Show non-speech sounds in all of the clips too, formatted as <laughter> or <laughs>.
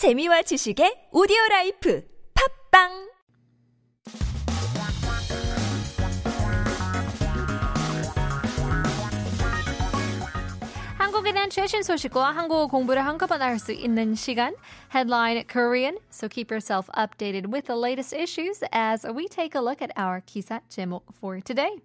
재미와 지식의 오디오 라이프 팝빵 한국에 대한 최신 소식과 한국어 공부를 한꺼번에 할 수 있는 시간 Headline Korean. So keep yourself updated with the latest issues as we take a look at our 기사 제목 for today.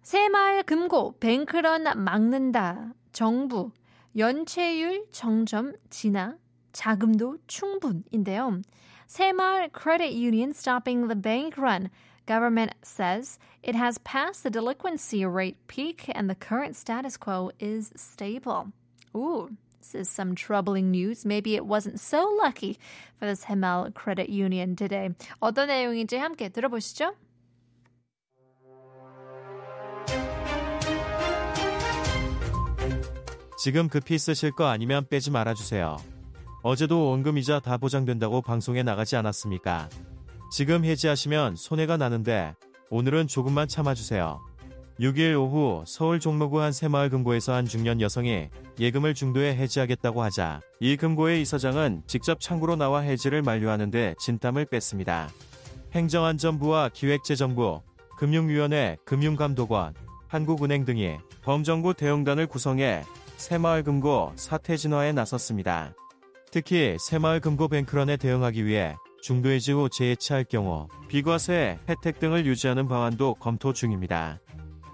새마을 금고 뱅크런 막는다. 정부 연체율 정점 지나 자금도 충분인데요. 새마을 Credit Union stopping the bank run. Government says it has passed the delinquency rate peak and the current status quo is stable. Ooh, this is some troubling news. Maybe it wasn't so lucky for this Hemal Credit Union today. 어떤 내용인지 함께 들어보시죠. 지금 급히 쓰실 거 아니면 빼지 말아주세요. 어제도 원금이자 다 보장된다고 방송에 나가지 않았습니까? 지금 해지하시면 손해가 나는데 오늘은 조금만 참아주세요. 6일 오후 서울 종로구 한 새마을 금고에서 한 중년 여성이 예금을 중도에 해지하겠다고 하자 이 금고의 이사장은 직접 창구로 나와 해지를 만료하는데 진땀을 뺐습니다. 행정안전부와 기획재정부, 금융위원회, 금융감독원, 한국은행 등이 범정부 대응단을 구성해 새마을금고 사태 진화에 나섰습니다. 특히 새마을금고 뱅크런에 대응하기 위해 중도해지 후 재해체할 경우 비과세, 혜택 등을 유지하는 방안도 검토 중입니다.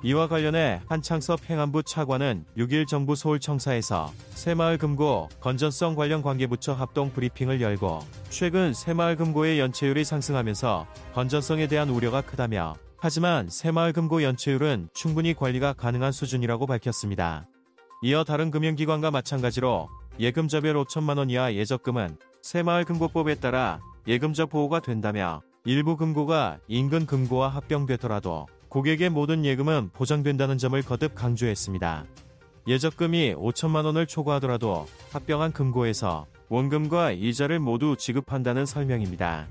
이와 관련해 한창섭 행안부 차관은 6일 정부 서울청사에서 새마을금고 건전성 관련 관계부처 합동 브리핑을 열고 최근 새마을금고의 연체율이 상승하면서 건전성에 대한 우려가 크다며 하지만 새마을금고 연체율은 충분히 관리가 가능한 수준이라고 밝혔습니다. 이어 다른 금융기관과 마찬가지로 예금자별 5천만 원 이하 예적금은 새마을 금고법에 따라 예금자 보호가 된다며 일부 금고가 인근 금고와 합병되더라도 고객의 모든 예금은 보장된다는 점을 거듭 강조했습니다. 예적금이 5천만 원을 초과하더라도 합병한 금고에서 원금과 이자를 모두 지급한다는 설명입니다.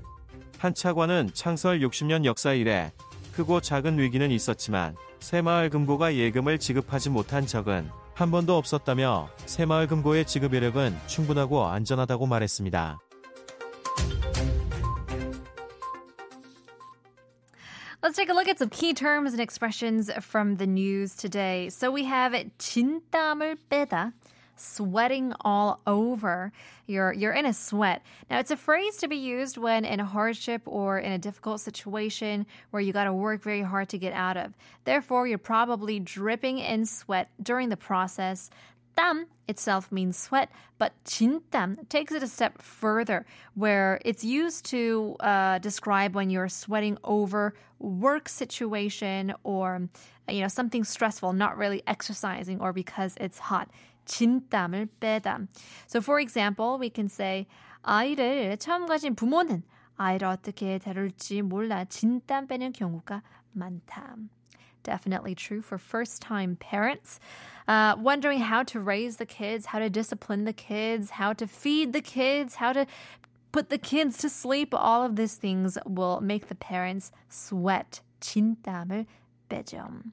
한 차관은 창설 60년 역사 이래 크고 작은 위기는 있었지만 새마을 금고가 예금을 지급하지 못한 적은 한 번도 없었다며 새마을 금고의 지급 여력은 충분하고 안전하다고 말했습니다. Let's take a look at some key terms and expressions from the news today. So we have 진땀을 빼다, sweating all over. You're you're in a sweat. Now it's a phrase to be used when in a hardship or in a difficult situation where you got to work very hard to get out of. Therefore, you're probably dripping in sweat during the process. 땀 itself means sweat, but 진땀 takes it a step further, where it's used to uh, describe when you're sweating over work situation or you know something stressful, not really exercising or because it's hot. 진땀을 빼다. So for example, we can say 아이를 처음 가진 부모는 아이를 어떻게 다룰지 몰라 진땀 빼는 경우가 많다. Definitely true for first time parents. Uh, wondering how to raise the kids, how to discipline the kids, how to feed the kids, how to put the kids to sleep. All of these things will make the parents sweat. 진땀을 빼죠.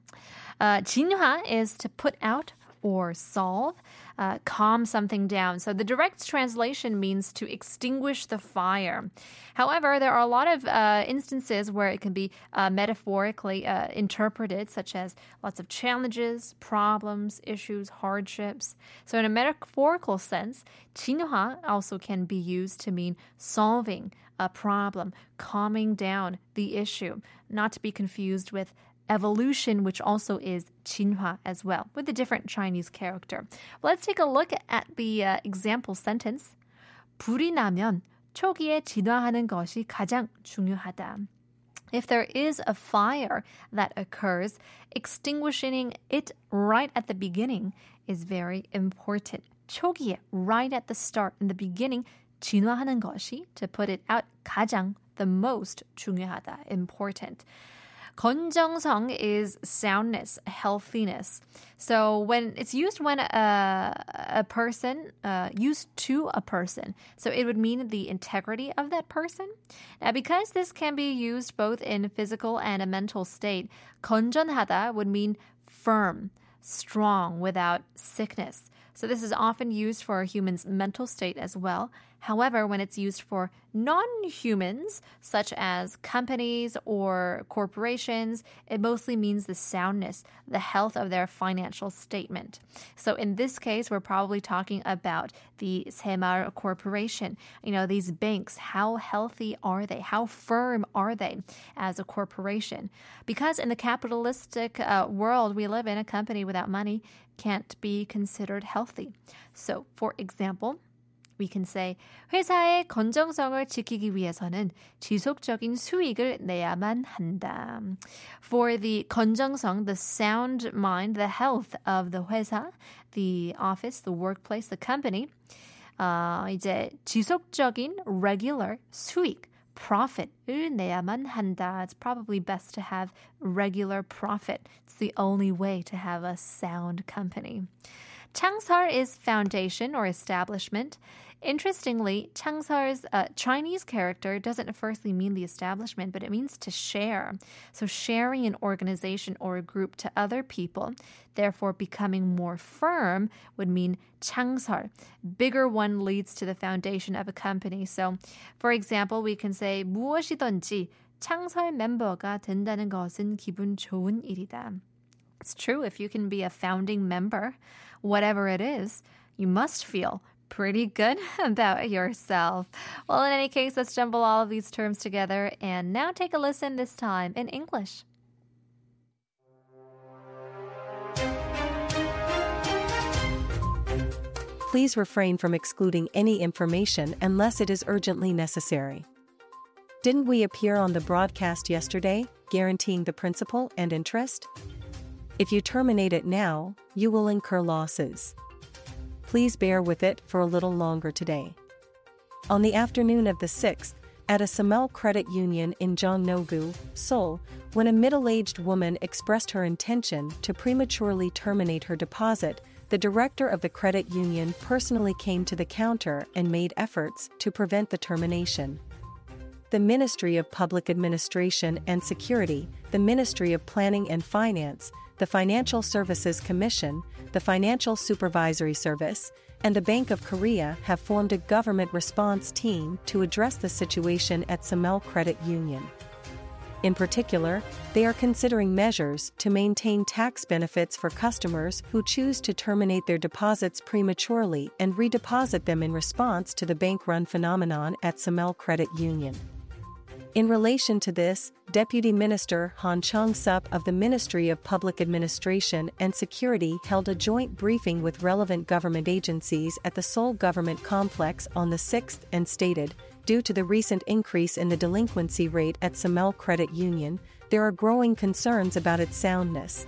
Uh, 진화 is to put out or solve, uh, calm something down. So the direct translation means to extinguish the fire. However, there are a lot of uh, instances where it can be uh, metaphorically uh, interpreted, such as lots of challenges, problems, issues, hardships. So in a metaphorical sense, 진화 also can be used to mean solving a problem, calming down the issue, not to be confused with evolution, which also is 진화 as well, with a different Chinese character. Let's take a look at the uh, example sentence. 불이 나면 초기에 진화하는 것이 가장 중요하다. If there is a fire that occurs, extinguishing it right at the beginning is very important. 초기에, right at the start, in the beginning, 진화하는 것이, to put it out, 가장, the most 중요하다, important. 건전성 is soundness, healthiness. So when it's used when a, a person, uh, used to a person. So it would mean the integrity of that person. Now, because this can be used both in physical and a mental state, 건전하다 would mean firm, strong, without sickness. So this is often used for a human's mental state as well. However, when it's used for non humans, such as companies or corporations, it mostly means the soundness, the health of their financial statement. So in this case, we're probably talking about the Saemaul Corporation. You know, these banks, how healthy are they? How firm are they as a corporation? Because in the capitalistic uh, world we live in, a company without money can't be considered healthy. So, for example, we can say 회사의 건정성을 지키기 위해서는 지속적인 수익을 내야만 한다. For the 건전성, the sound mind, the health of the 회사, the office, the workplace, the company, 어, 이제 지속적인 regular 수익 profit을 내야만 한다. It's probably best to have regular profit. It's the only way to have a sound company. 창설 is foundation or establishment. Interestingly, Changsar's uh, Chinese character doesn't firstly mean the establishment, but it means to share. So, sharing an organization or a group to other people, therefore becoming more firm, would mean Changsar. Bigger one leads to the foundation of a company. So, for example, we can say 무엇이든지 창설 멤버가 된다는 것은 기분 좋은 일이다. It's true if you can be a founding member, whatever it is, you must feel pretty good <laughs> about yourself. Well, in any case, let's jumble all of these terms together and now take a listen this time in English. Please refrain from excluding any information unless it is urgently necessary. Didn't we appear on the broadcast yesterday, guaranteeing the principal and interest? If you terminate it now, you will incur losses. Please bear with it for a little longer today. On the afternoon of the 6th, at a Saemaul Credit Union in Jongno-gu, Seoul, when a middle-aged woman expressed her intention to prematurely terminate her deposit, the director of the credit union personally came to the counter and made efforts to prevent the termination. The Ministry of Public Administration and Security, the Ministry of Planning and Finance, the Financial Services Commission, the Financial Supervisory Service, and the Bank of Korea have formed a government response team to address the situation at Saemaul Credit Union. In particular, they are considering measures to maintain tax benefits for customers who choose to terminate their deposits prematurely and redeposit them in response to the bank run phenomenon at Saemaul Credit Union. In relation to this, Deputy Minister Han Chung-sup of the Ministry of Public Administration and Security held a joint briefing with relevant government agencies at the Seoul Government Complex on the 6th and stated, due to the recent increase in the delinquency rate at Saemaul Credit Union, there are growing concerns about its soundness.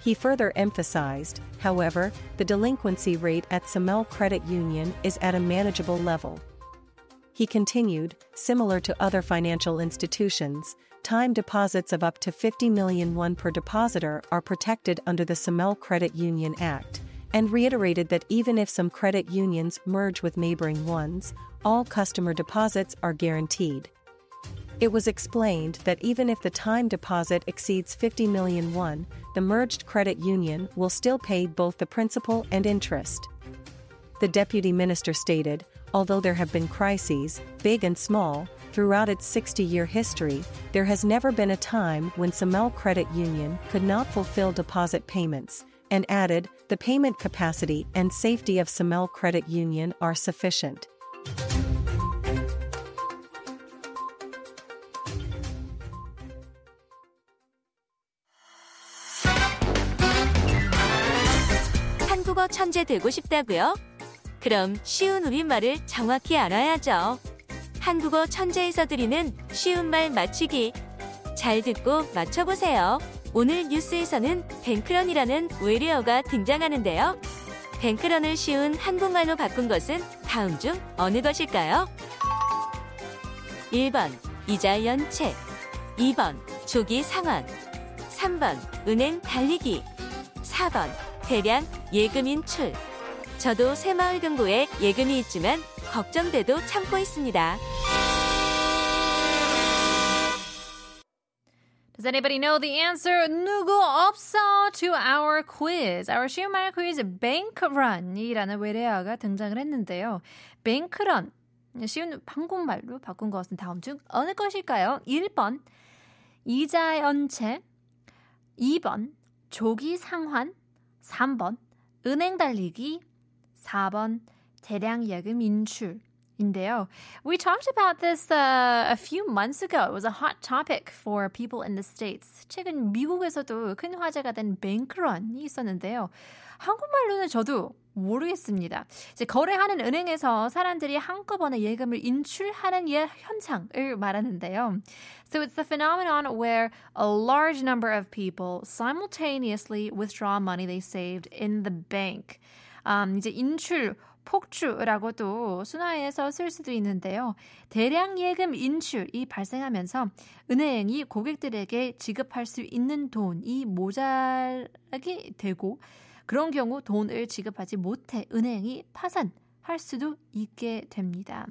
He further emphasized, however, the delinquency rate at Saemaul Credit Union is at a manageable level. He continued, similar to other financial institutions, time deposits of up to 50 million won per depositor are protected under the Saemaul Credit Union Act, and reiterated that even if some credit unions merge with neighboring ones, all customer deposits are guaranteed. It was explained that even if the time deposit exceeds 50 million won, the merged credit union will still pay both the principal and interest. The deputy minister stated, although there have been crises, big and small, throughout its 60 year history, there has never been a time when Saemaul Credit Union could not fulfill deposit payments, and added, the payment capacity and safety of Saemaul Credit Union are sufficient. 한국어 그럼 쉬운 우리말을 정확히 알아야죠. 한국어 천재에서 드리는 쉬운 말 맞추기. 잘 듣고 맞춰보세요. 오늘 뉴스에서는 뱅크런이라는 외래어가 등장하는데요. 뱅크런을 쉬운 한국말로 바꾼 것은 다음 중 어느 것일까요? 1번 이자 연체 2번 조기 상환 3번 은행 달리기 4번 대량 예금 인출 저도 새마을 금고에 예금이 있지만 걱정돼도 참고 있습니다. Does anybody know the answer? 누구 없어 to our quiz. Our 쉬운 말 quiz bank run이라는 외래어가 등장을 했는데요. bank run. 쉬운 한국말로 바꾼 것은 다음 중 어느 것일까요? 1번 이자 연체 2번 조기 상환 3번 은행 달리기 4번 대량 예금 인출 인데요. We talked about this uh, a few months ago. It was a hot topic for people in the States. 최근 미국에서도 큰 화제가 된 뱅크런이 있었는데요. 한국말로는 저도 모르겠습니다. 이제 거래하는 은행에서 사람들이 한꺼번에 예금을 인출하는 예, 현상을 말하는데요. So it's the phenomenon where a large number of people simultaneously withdraw money they saved in the bank. Um, 이제 인출 폭주라고도 순화해서 쓸 수도 있는데요. 대량 예금 인출이 발생하면서 은행이 고객들에게 지급할 수 있는 돈이 모자라게 되고 그런 경우 돈을 지급하지 못해 은행이 파산할 수도 있게 됩니다.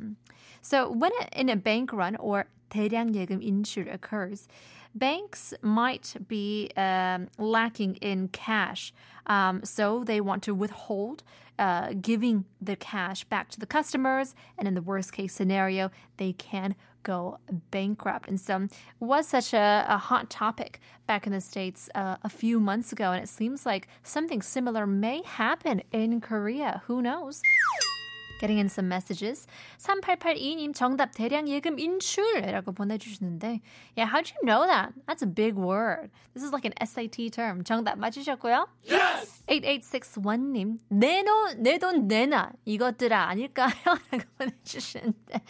So when in a bank run or 대량 예금 인출 occurs, banks might be um, lacking in cash. Um, so they want to withhold uh, giving the cash back to the customers. And in the worst case scenario, they can go bankrupt. And so was such a, a hot topic back in the States uh, a few months ago. And it seems like something similar may happen in Korea. Who knows? Getting in some messages. 3882님 정답 대량 예금 인출이라고 보내주시는데 Yeah, how'd you know that? That's a big word. This is like an SAT term. 정답 맞으셨고요? Yes! 8861님 내노 내돈 내놔 이것들아 아닐까요? 라고 <laughs> 보내주시는데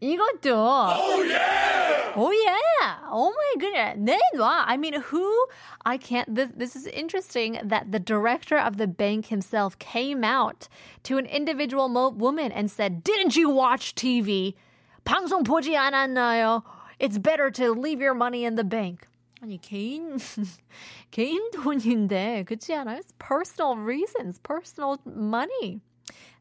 이것도 Oh yeah! Oh yeah! Oh my goodness. 내놔. I mean, who? I can't. This, this is interesting that the director of the bank himself came out to an individual mo- woman and said, Didn't you watch TV? 방송 보지 않았나요? It's better to leave your money in the bank. 아니 개인 <laughs> 개인 돈인데 그렇지 않아요? It's personal reasons, personal money.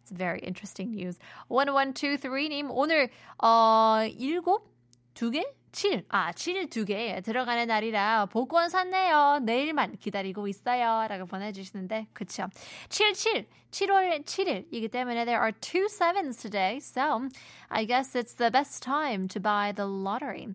It's very interesting news. 1123님 오늘 어 일곱 두 개? 7. 아, 7 두 개 들어가는 날이라 복권 샀네요. 내일만 기다리고 있어요. 라고 보내주시는데, 그쵸. 77. 7월 7일이기 때문에 there are two sevens today. So, I guess it's the best time to buy the lottery.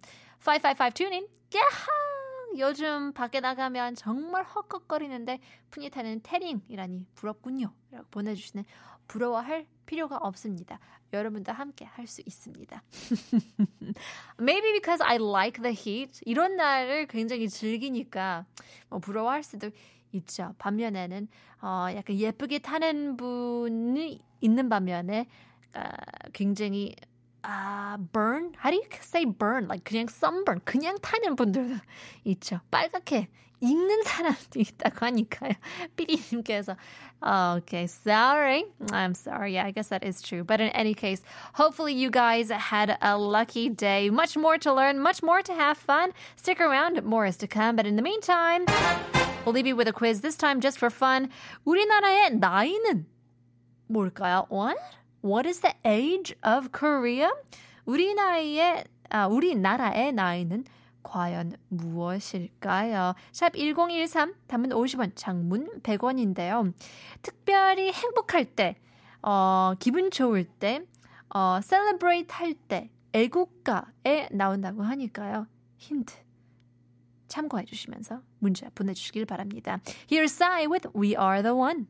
5552님, 야하! 요즘 밖에 나가면 정말 헉헉거리는데 푼이 타는 태링이라니 부럽군요. 라고 보내주시네. 부러워할 필요가 없습니다. 여러분도 함께 할 수 있습니다. <laughs> Maybe because I like the heat. 이런 날을 굉장히 즐기니까 뭐 부러워할 수도 있죠. 반면에는 어, 약간 예쁘게 타는 분이 있는 반면에 어, 굉장히 아, burn? How do you say burn? Like 그냥 sunburn, 그냥 타는 분들도 <laughs> 있죠. 빨갛게 익는 사람도 <laughs> 있다고 하니까요. <laughs> 피디님께서 oh, okay, sorry. I'm sorry. Yeah, I guess that is true. But in any case, hopefully you guys had a lucky day. Much more to learn, much more to have fun. Stick around, more is to come. But in the meantime, we'll leave you with a quiz. This time just for fun. 우리나라의 나이는 뭘까요? What? What is the age of Korea? 우리 나이의 아, 우리나라의 나이는 과연 무엇일까요? 샵 1013, 단문 50원, 장문 100원인데요. 특별히 행복할 때, 어, 기분 좋을 때, 어, celebrate 할 때, 애국가에 나온다고 하니까요. 힌트 참고해 주시면서 문자 보내주시길 바랍니다. Here's Psy with We Are The One.